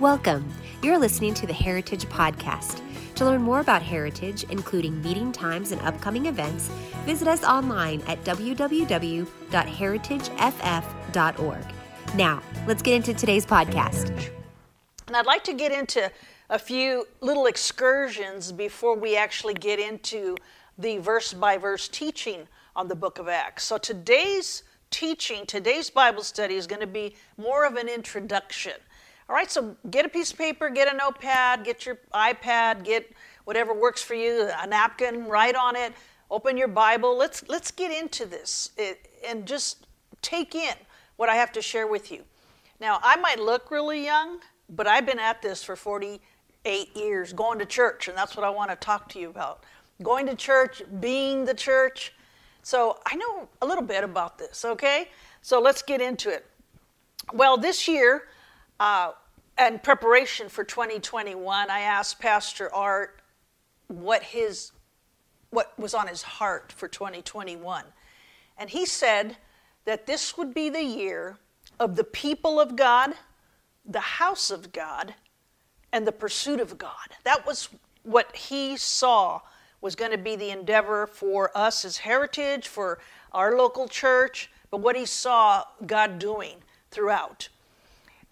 Welcome. You're listening to the Heritage Podcast. To learn more about Heritage, including meeting times and upcoming events, visit us online at www.heritageff.org. Now, let's get into today's podcast. And I'd like to get into a few little excursions before we actually get into the verse by verse teaching on the book of Acts. So today's teaching, today's Bible study is going to be more of an introduction. All right, so get a piece of paper, get a notepad, get your iPad, get whatever works for you, a napkin, write on it, open your Bible. Let's let's get into this eh, and just take in what I have to share with you. Now, I might look really young, but I've been at this for 48 years, going to church, and that's what I want to talk to you about. Going to church, being the church. So I know a little bit about this, okay? So let's get into it. Well, this year, uh, in preparation for 2021, I asked Pastor Art what his what was on his heart for 2021. And he said that this would be the year of the people of God, the house of God, and the pursuit of God. That was what he saw was going to be the endeavor for us as heritage, for our local church, but what he saw God doing throughout.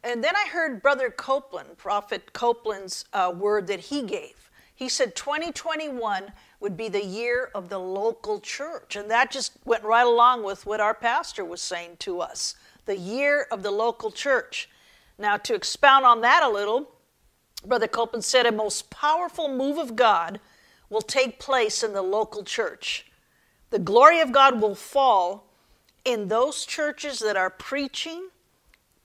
And then I heard Brother Copeland, Prophet Copeland's uh, word that he gave. He said 2021 would be the year of the local church. And that just went right along with what our pastor was saying to us the year of the local church. Now, to expound on that a little, Brother Copeland said a most powerful move of God will take place in the local church. The glory of God will fall in those churches that are preaching,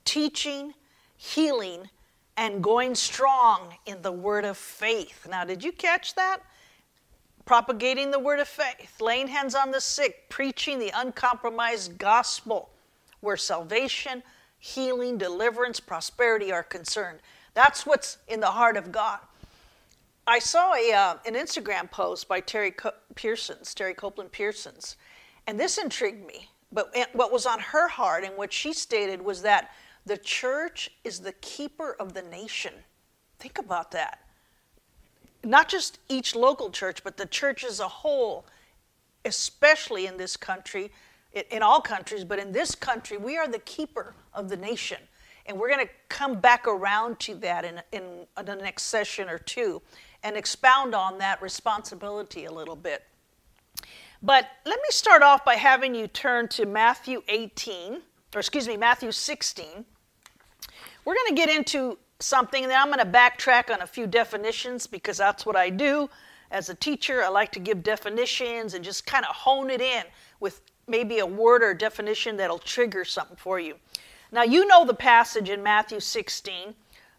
teaching, healing, and going strong in the word of faith. Now, did you catch that? Propagating the word of faith, laying hands on the sick, preaching the uncompromised gospel where salvation, healing, deliverance, prosperity are concerned. That's what's in the heart of God. I saw a, uh, an Instagram post by Terri Co- Pearsons, Terri Copeland Pearsons, and this intrigued me. But what was on her heart and what she stated was that the church is the keeper of the nation. Think about that. Not just each local church, but the church as a whole, especially in this country, in all countries, but in this country, we are the keeper of the nation. And we're going to come back around to that in, in, in the next session or two and expound on that responsibility a little bit. But let me start off by having you turn to Matthew 18, or excuse me, Matthew 16. We're going to get into something, and then I'm going to backtrack on a few definitions because that's what I do as a teacher. I like to give definitions and just kind of hone it in with maybe a word or definition that'll trigger something for you. Now, you know the passage in Matthew 16,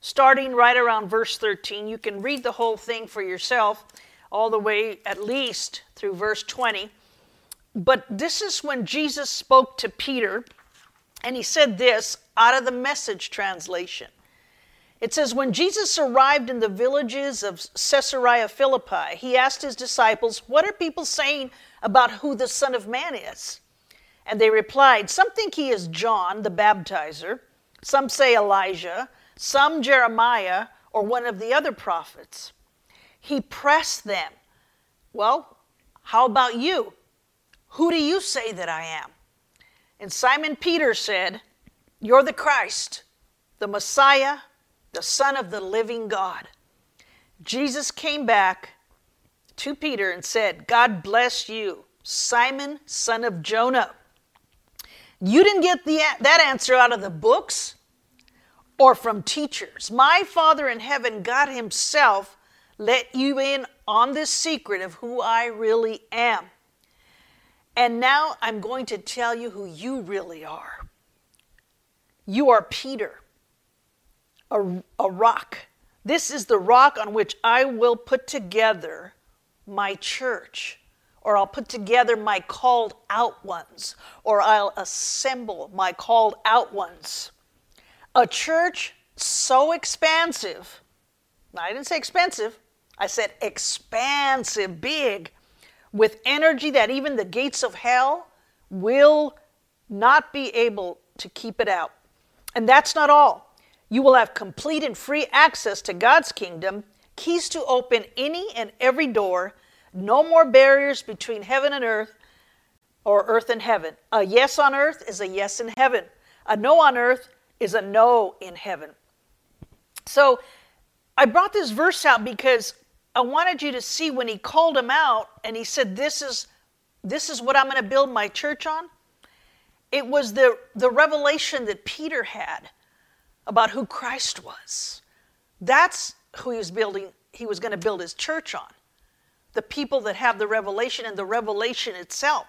starting right around verse 13. You can read the whole thing for yourself, all the way at least through verse 20. But this is when Jesus spoke to Peter and he said this out of the message translation. It says, When Jesus arrived in the villages of Caesarea Philippi, he asked his disciples, What are people saying about who the Son of Man is? And they replied, Some think he is John the baptizer, some say Elijah, some Jeremiah, or one of the other prophets. He pressed them, Well, how about you? Who do you say that I am? And Simon Peter said, You're the Christ, the Messiah, the Son of the living God. Jesus came back to Peter and said, God bless you, Simon, son of Jonah. You didn't get the, that answer out of the books or from teachers. My Father in heaven, God Himself, let you in on this secret of who I really am. And now I'm going to tell you who you really are. You are Peter, a, a rock. This is the rock on which I will put together my church, or I'll put together my called out ones, or I'll assemble my called out ones. A church so expansive, I didn't say expensive, I said expansive, big, with energy that even the gates of hell will not be able to keep it out. And that's not all. You will have complete and free access to God's kingdom, keys to open any and every door, no more barriers between heaven and earth or earth and heaven. A yes on earth is a yes in heaven. A no on earth is a no in heaven. So I brought this verse out because I wanted you to see when he called him out and he said, This is this is what I'm going to build my church on. It was the, the revelation that Peter had about who Christ was. That's who he was building, he was going to build his church on. The people that have the revelation and the revelation itself.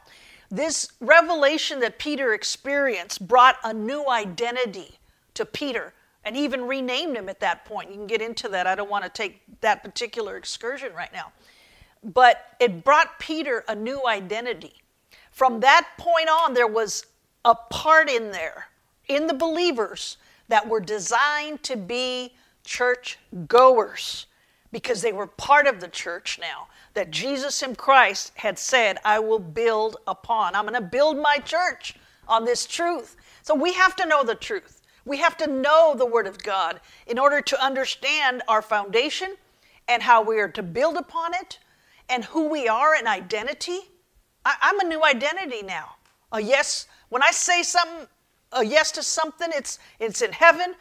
This revelation that Peter experienced brought a new identity to Peter and even renamed him at that point. You can get into that. I don't want to take that particular excursion right now. But it brought Peter a new identity. From that point on, there was a part in there, in the believers, that were designed to be church goers because they were part of the church now that Jesus in Christ had said, I will build upon. I'm going to build my church on this truth. So we have to know the truth. We have to know the Word of God in order to understand our foundation and how we are to build upon it and who we are and identity. I, am a new identity now. A yes, when I say something, a yes to something, it's, it's in heaven.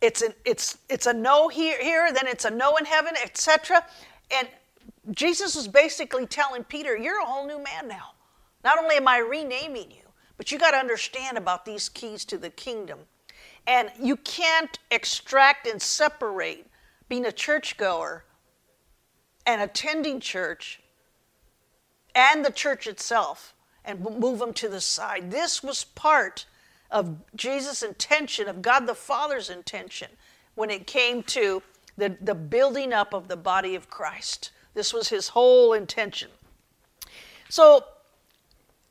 It's, an, it's, it's a no here, here, then it's a no in heaven, etc. And Jesus was basically telling Peter, You're a whole new man now. Not only am I renaming you, but you got to understand about these keys to the kingdom. And you can't extract and separate being a churchgoer and attending church and the church itself and move them to the side. This was part of Jesus' intention, of God the Father's intention, when it came to the, the building up of the body of Christ. This was his whole intention. So,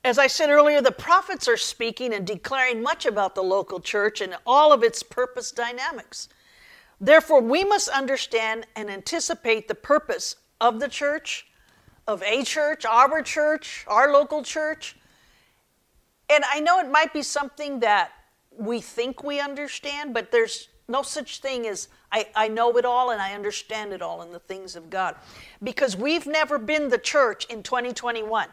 as I said earlier, the prophets are speaking and declaring much about the local church and all of its purpose dynamics. Therefore, we must understand and anticipate the purpose of the church, of a church, our church, our local church. And I know it might be something that we think we understand, but there's no such thing as I, I know it all and I understand it all in the things of God. Because we've never been the church in 2021.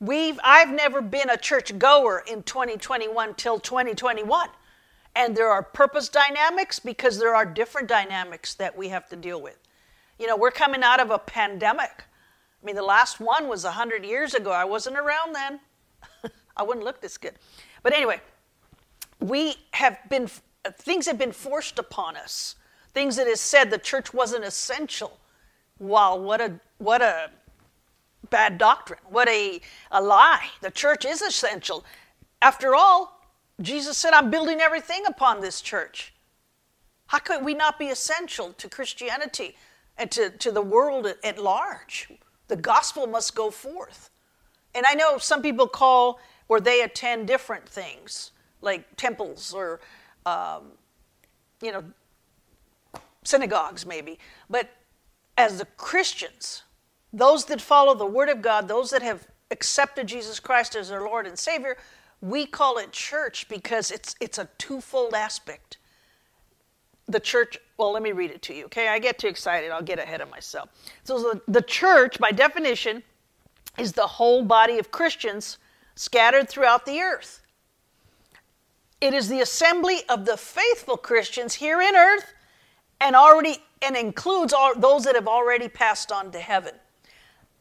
We've I've never been a church goer in 2021 till 2021. And there are purpose dynamics because there are different dynamics that we have to deal with. You know, we're coming out of a pandemic. I mean, the last one was 100 years ago. I wasn't around then. I wouldn't look this good. But anyway, we have been things have been forced upon us. Things that is said the church wasn't essential. Wow, what a what a bad doctrine. What a, a lie. The church is essential. After all, Jesus said, I'm building everything upon this church. How could we not be essential to Christianity and to, to the world at, at large? The gospel must go forth. And I know some people call where they attend different things, like temples or um, you know, synagogues maybe. But as the Christians, those that follow the Word of God, those that have accepted Jesus Christ as their Lord and Savior, we call it church because it's, it's a twofold aspect. The church, well, let me read it to you, okay? I get too excited, I'll get ahead of myself. So, the, the church, by definition, is the whole body of Christians scattered throughout the earth. It is the assembly of the faithful Christians here in earth and already and includes all those that have already passed on to heaven.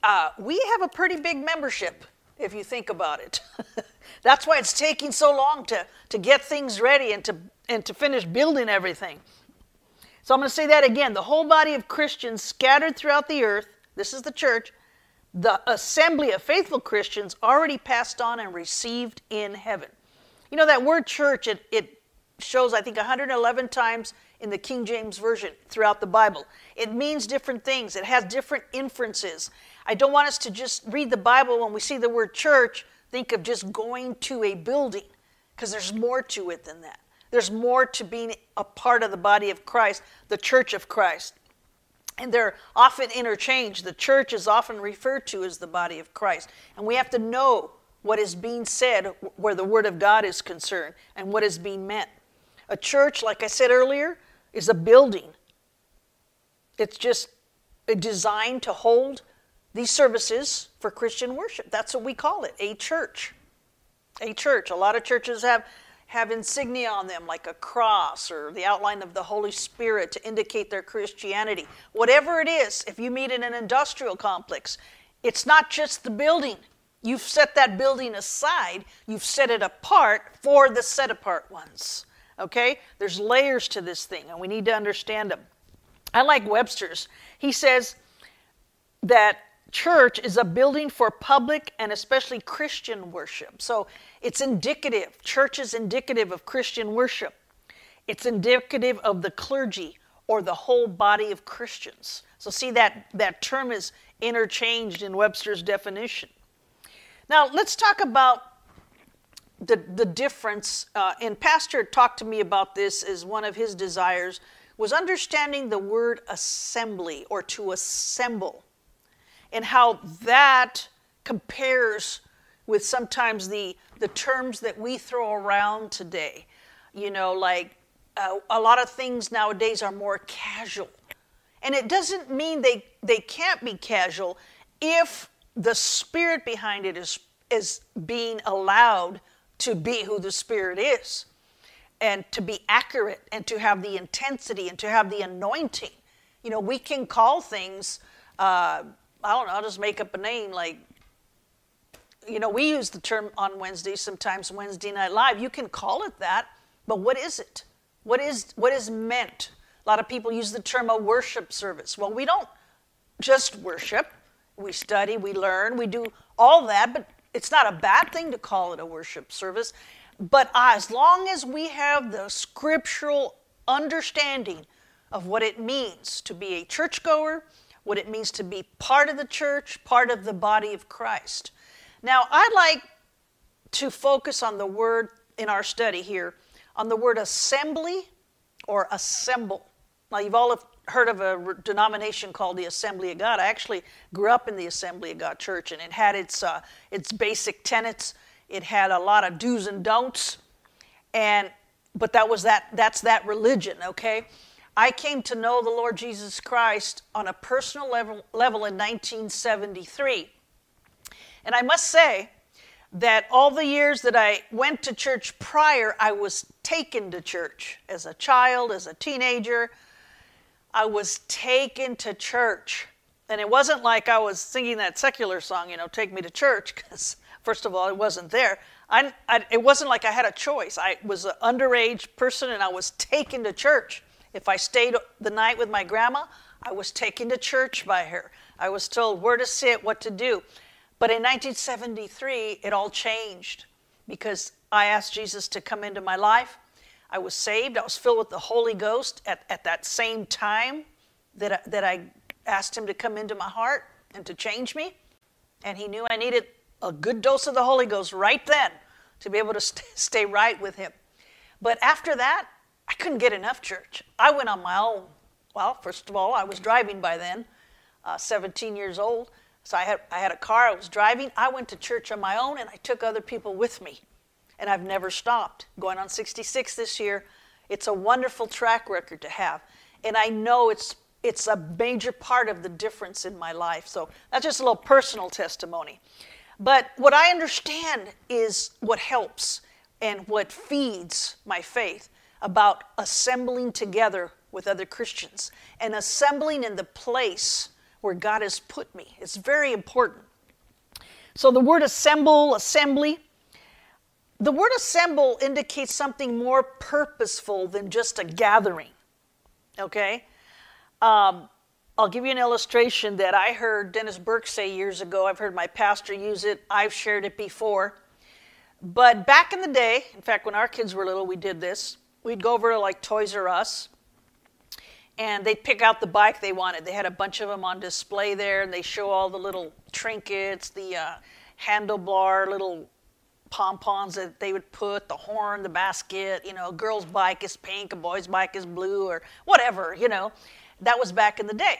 Uh, we have a pretty big membership if you think about it. That's why it's taking so long to, to get things ready and to, and to finish building everything. So I'm going to say that again. The whole body of Christians scattered throughout the earth, this is the church, the assembly of faithful Christians already passed on and received in heaven. You know, that word church, it, it shows, I think, 111 times in the King James Version throughout the Bible. It means different things, it has different inferences. I don't want us to just read the Bible when we see the word church, think of just going to a building, because there's more to it than that. There's more to being a part of the body of Christ, the church of Christ. And they're often interchanged. The church is often referred to as the body of Christ. And we have to know what is being said where the Word of God is concerned and what is being meant. A church, like I said earlier, is a building. It's just designed to hold these services for Christian worship. That's what we call it, a church. A church. A lot of churches have have insignia on them like a cross or the outline of the Holy Spirit to indicate their Christianity. Whatever it is, if you meet in an industrial complex, it's not just the building. You've set that building aside, you've set it apart for the set apart ones. Okay? There's layers to this thing, and we need to understand them. I like Webster's. He says that church is a building for public and especially Christian worship. So it's indicative. Church is indicative of Christian worship. It's indicative of the clergy or the whole body of Christians. So see that that term is interchanged in Webster's definition. Now let's talk about the the difference. Uh, and Pastor talked to me about this as one of his desires was understanding the word assembly or to assemble and how that compares with sometimes the, the terms that we throw around today. You know, like uh, a lot of things nowadays are more casual. And it doesn't mean they, they can't be casual if the spirit behind it is, is being allowed to be who the spirit is and to be accurate and to have the intensity and to have the anointing. You know, we can call things uh, I don't know, I'll just make up a name like, you know, we use the term on Wednesday, sometimes Wednesday Night Live. You can call it that, but what is it? What is, what is meant? A lot of people use the term a worship service. Well, we don't just worship. We study, we learn, we do all that, but it's not a bad thing to call it a worship service. But as long as we have the scriptural understanding of what it means to be a churchgoer, what it means to be part of the church, part of the body of Christ. Now, I'd like to focus on the word in our study here, on the word assembly or assemble. Now, you've all heard of a denomination called the Assembly of God. I actually grew up in the Assembly of God church, and it had its, uh, its basic tenets. It had a lot of do's and don'ts, and but that was that. That's that religion, okay? I came to know the Lord Jesus Christ on a personal level, level in 1973. And I must say that all the years that I went to church prior, I was taken to church. As a child, as a teenager, I was taken to church. And it wasn't like I was singing that secular song, you know, take me to church, because first of all, it wasn't there. I, I, it wasn't like I had a choice. I was an underage person and I was taken to church. If I stayed the night with my grandma, I was taken to church by her. I was told where to sit, what to do. But in 1973, it all changed because I asked Jesus to come into my life. I was saved. I was filled with the Holy Ghost at, at that same time that I, that I asked Him to come into my heart and to change me. And He knew I needed a good dose of the Holy Ghost right then to be able to st- stay right with Him. But after that, I couldn't get enough church. I went on my own. Well, first of all, I was driving by then, uh, 17 years old. So I had, I had a car, I was driving. I went to church on my own and I took other people with me. And I've never stopped. Going on 66 this year. It's a wonderful track record to have. And I know it's, it's a major part of the difference in my life. So that's just a little personal testimony. But what I understand is what helps and what feeds my faith about assembling together with other Christians and assembling in the place where God has put me. It's very important. So the word assemble, assembly, the word assemble indicates something more purposeful than just a gathering. Okay? Um, I'll give you an illustration that I heard Dennis Burke say years ago. I've heard my pastor use it, I've shared it before. But back in the day, in fact, when our kids were little, we did this we'd go over to like Toys R Us and they'd pick out the bike they wanted. They had a bunch of them on display there, and they show all the little trinkets, the uh, handlebar, little pompons that they would put, the horn, the basket. You know, a girl's bike is pink, a boy's bike is blue, or whatever. You know, that was back in the day.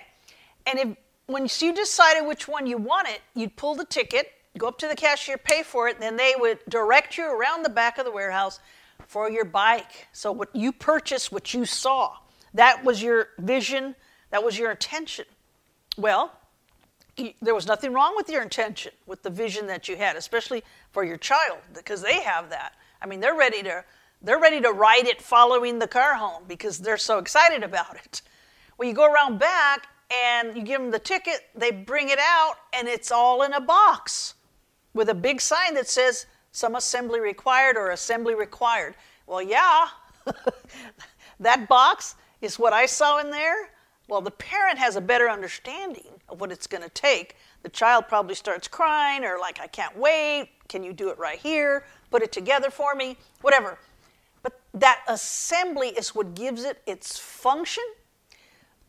And if when you decided which one you wanted, you'd pull the ticket, go up to the cashier, pay for it, then they would direct you around the back of the warehouse for your bike. So what you purchased, what you saw, that was your vision, that was your intention. Well, there was nothing wrong with your intention, with the vision that you had, especially for your child, because they have that. I mean, they're ready to they're ready to ride it following the car home because they're so excited about it. Well, you go around back and you give them the ticket, they bring it out, and it's all in a box with a big sign that says some assembly required or assembly required. Well, yeah, that box is what I saw in there. Well, the parent has a better understanding of what it's going to take. The child probably starts crying or, like, I can't wait. Can you do it right here? Put it together for me? Whatever. But that assembly is what gives it its function.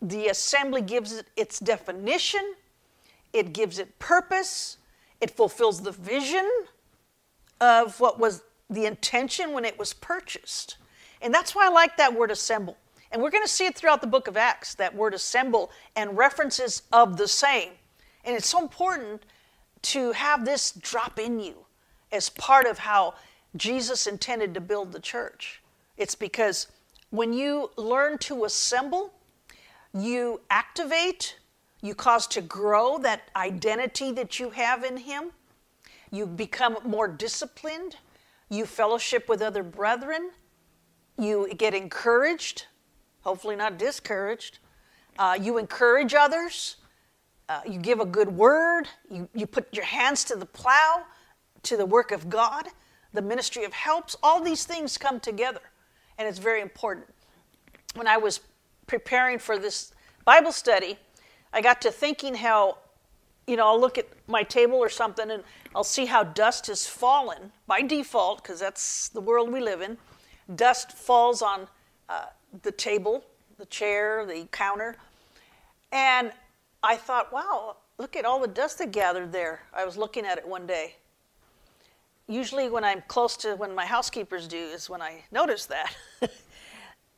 The assembly gives it its definition, it gives it purpose, it fulfills the vision of what was the intention when it was purchased. And that's why I like that word assemble. And we're going to see it throughout the book of Acts, that word assemble and references of the same. And it's so important to have this drop in you as part of how Jesus intended to build the church. It's because when you learn to assemble, you activate, you cause to grow that identity that you have in Him. You become more disciplined. You fellowship with other brethren. You get encouraged, hopefully not discouraged. Uh, you encourage others. Uh, you give a good word. You, you put your hands to the plow, to the work of God, the ministry of helps. All these things come together, and it's very important. When I was preparing for this Bible study, I got to thinking how you know, I'll look at my table or something and I'll see how dust has fallen by default, because that's the world we live in. Dust falls on uh, the table, the chair, the counter. And I thought, wow, look at all the dust that gathered there. I was looking at it one day. Usually, when I'm close to when my housekeepers do, is when I notice that.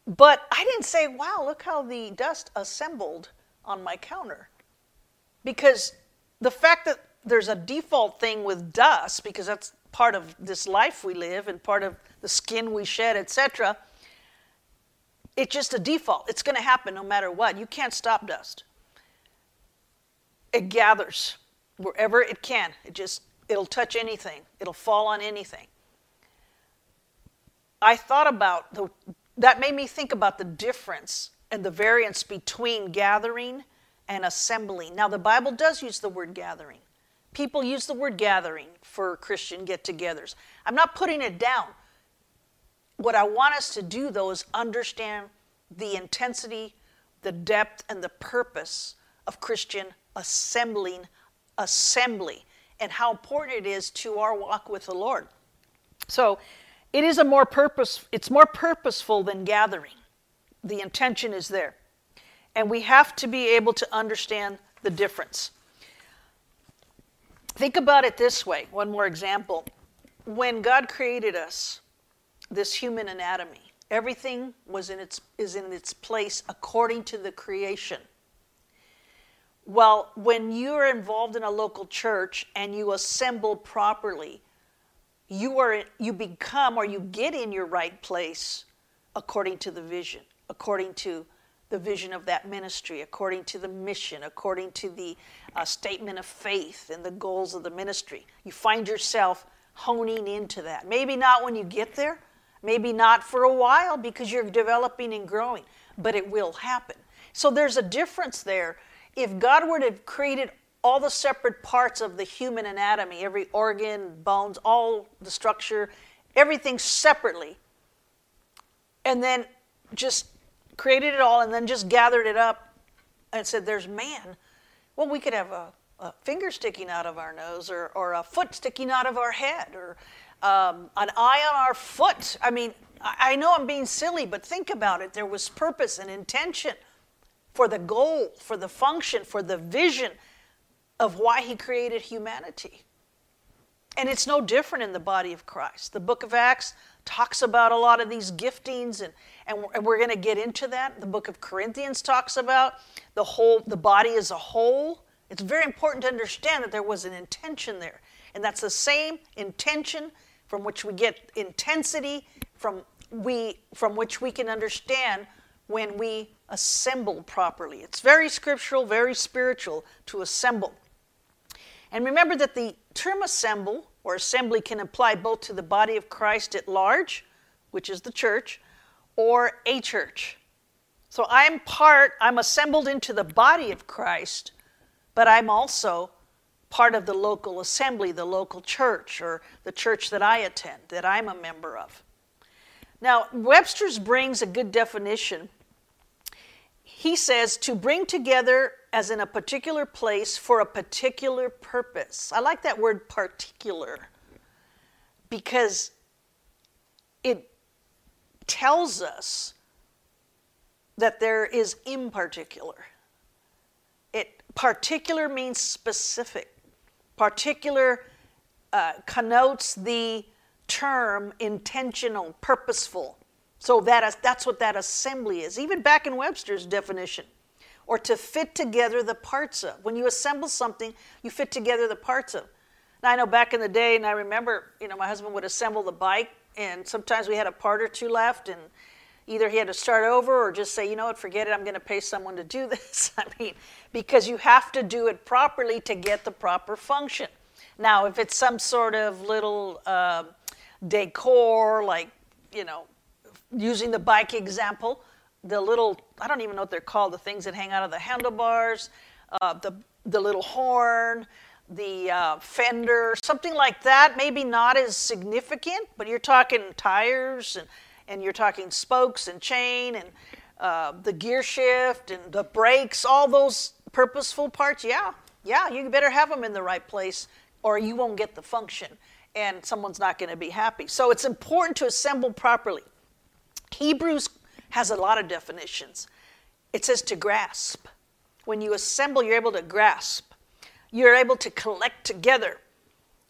but I didn't say, wow, look how the dust assembled on my counter. Because the fact that there's a default thing with dust because that's part of this life we live and part of the skin we shed, etc. It's just a default. It's going to happen no matter what. You can't stop dust. It gathers wherever it can. It just it'll touch anything. It'll fall on anything. I thought about the that made me think about the difference and the variance between gathering and assembling. Now, the Bible does use the word gathering. People use the word gathering for Christian get togethers. I'm not putting it down. What I want us to do, though, is understand the intensity, the depth, and the purpose of Christian assembling, assembly, and how important it is to our walk with the Lord. So, it is a more purpose, it's more purposeful than gathering. The intention is there. And we have to be able to understand the difference. Think about it this way one more example. When God created us, this human anatomy, everything was in its, is in its place according to the creation. Well, when you're involved in a local church and you assemble properly, you, are, you become or you get in your right place according to the vision, according to the vision of that ministry, according to the mission, according to the uh, statement of faith and the goals of the ministry. You find yourself honing into that. Maybe not when you get there, maybe not for a while because you're developing and growing, but it will happen. So there's a difference there. If God were to have created all the separate parts of the human anatomy, every organ, bones, all the structure, everything separately, and then just created it all and then just gathered it up and said, There's man. Well, we could have a, a finger sticking out of our nose or, or a foot sticking out of our head or um, an eye on our foot. I mean, I, know I'm being silly, but think about it. There was purpose and intention for the goal, for the function, for the vision of why he created humanity. And it's no different in the body of Christ. The book of Acts talks about a lot of these giftings and, and we're going to get into that the book of corinthians talks about the whole the body as a whole it's very important to understand that there was an intention there and that's the same intention from which we get intensity from we from which we can understand when we assemble properly. It's very scriptural, very spiritual to assemble. And remember that the term assemble or assembly can apply both to the body of Christ at large, which is the church, or a church. So I'm part, I'm assembled into the body of Christ, but I'm also part of the local assembly, the local church, or the church that I attend, that I'm a member of. Now, Webster's brings a good definition. He says to bring together as in a particular place for a particular purpose. I like that word particular because it tells us that there is in particular. It particular means specific. Particular uh, connotes the term intentional, purposeful. So that is, that's what that assembly is, even back in Webster's definition. Or to fit together the parts of. When you assemble something, you fit together the parts of. Now, I know back in the day, and I remember, you know, my husband would assemble the bike, and sometimes we had a part or two left, and either he had to start over or just say, you know what, forget it, I'm going to pay someone to do this. I mean, because you have to do it properly to get the proper function. Now, if it's some sort of little uh, decor, like, you know, using the bike example, the little, I don't even know what they're called, the things that hang out of the handlebars, uh, the, the little horn, the uh, fender, something like that, maybe not as significant, but you're talking tires and, and you're talking spokes and chain and uh, the gear shift and the brakes, all those purposeful parts. Yeah, yeah, you better have them in the right place or you won't get the function and someone's not going to be happy. So it's important to assemble properly. Hebrews has a lot of definitions. It says to grasp. When you assemble, you're able to grasp. You're able to collect together.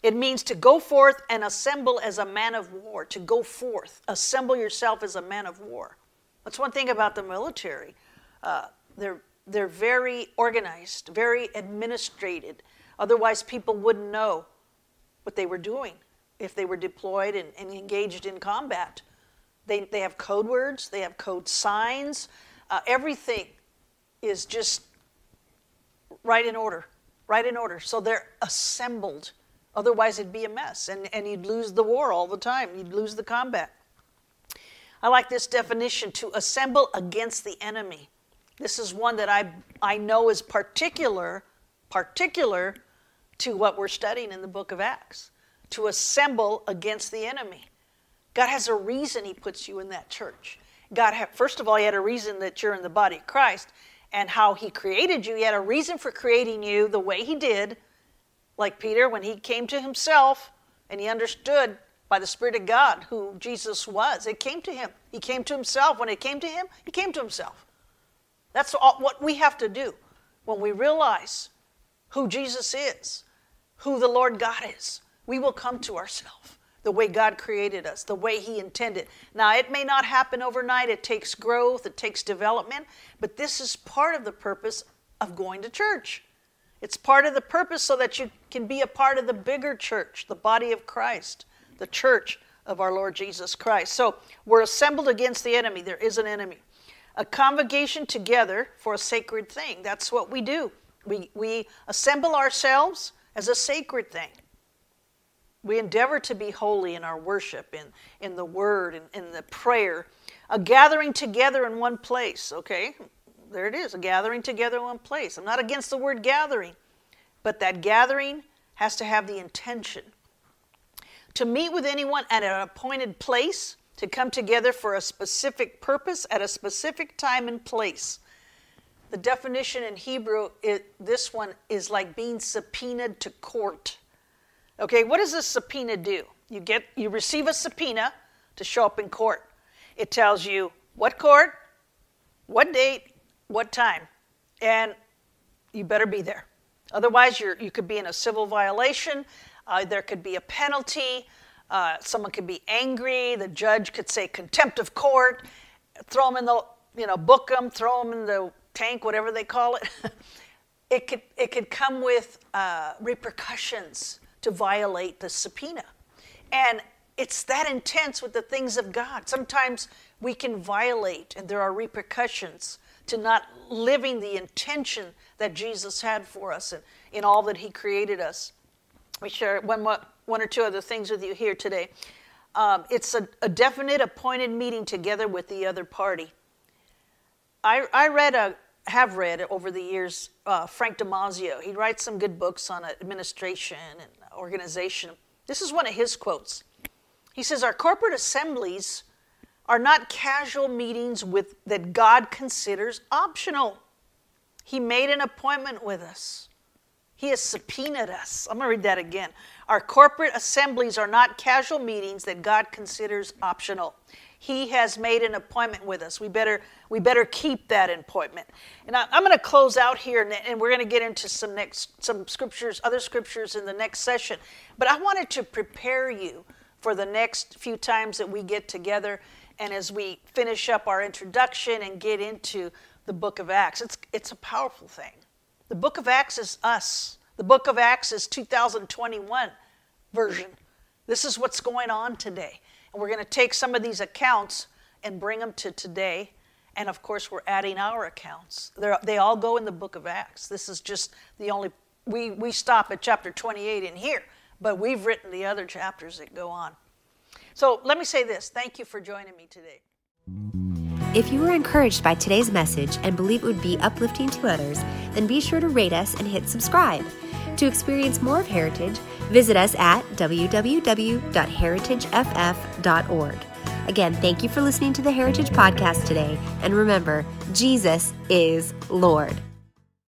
It means to go forth and assemble as a man of war, to go forth, assemble yourself as a man of war. That's one thing about the military. Uh, they're, they're very organized, very administrated. Otherwise, people wouldn't know what they were doing if they were deployed and, and engaged in combat. They, they have code words, they have code signs. Uh, everything is just right in order, right in order. So they're assembled. Otherwise, it'd be a mess, and, and you'd lose the war all the time. You'd lose the combat. I like this definition to assemble against the enemy. This is one that I, I know is particular, particular to what we're studying in the book of Acts to assemble against the enemy. God has a reason He puts you in that church. God, first of all, He had a reason that you're in the body of Christ and how He created you. He had a reason for creating you the way He did. Like Peter, when he came to himself and he understood by the Spirit of God who Jesus was, it came to him. He came to himself. When it came to him, he came to himself. That's all, what we have to do when we realize who Jesus is, who the Lord God is. We will come to ourselves the way God created us, the way He intended. Now, it may not happen overnight, it takes growth, it takes development, but this is part of the purpose of going to church. It's part of the purpose so that you can be a part of the bigger church, the body of Christ, the church of our Lord Jesus Christ. So we're assembled against the enemy. There is an enemy. A convocation together for a sacred thing. That's what we do. We, we assemble ourselves as a sacred thing. We endeavor to be holy in our worship, in, in the word, in, in the prayer. A gathering together in one place, okay? There it is, a gathering together in one place. I'm not against the word gathering, but that gathering has to have the intention to meet with anyone at an appointed place, to come together for a specific purpose at a specific time and place. The definition in Hebrew, it, this one is like being subpoenaed to court. Okay, what does a subpoena do? You get you receive a subpoena to show up in court. It tells you what court, what date, what time, and you better be there. Otherwise, you you could be in a civil violation. Uh, there could be a penalty. Uh, someone could be angry. The judge could say contempt of court. Throw them in the you know book them, throw them in the tank, whatever they call it. it could it could come with uh, repercussions to violate the subpoena. And it's that intense with the things of God. Sometimes we can violate, and there are repercussions to not living the intention that Jesus had for us and in all that He created us. We share one, one or two other things with you here today. Um, it's a, a, definite appointed meeting together with the other party. I, I read a, have read over the years uh, Frank Damazio. He writes some good books on administration and organization. This is one of his quotes. He says, Our corporate assemblies are not casual meetings with, that God considers optional. He made an appointment with us. He has subpoenaed us. I'm going to read that again. Our corporate assemblies are not casual meetings that God considers optional. He has made an appointment with us. We better we better keep that appointment. And I, am going to close out here, and, and we're going to get into some next some scriptures, other scriptures in the next session. But I wanted to prepare you for the next few times that we get together, and as we finish up our introduction and get into the Book of Acts. It's it's a powerful thing. The book of Acts is us. The book of Acts is 2021 version. This is what's going on today. And we're going to take some of these accounts and bring them to today. And of course, we're adding our accounts. They're, they all go in the book of Acts. This is just the only, we, we stop at chapter 28 in here, but we've written the other chapters that go on. So let me say this thank you for joining me today. If you were encouraged by today's message and believe it would be uplifting to others, then be sure to rate us and hit subscribe. To experience more of Heritage, visit us at www.heritageff.org. Again, thank you for listening to the Heritage Podcast today, and remember, Jesus is Lord.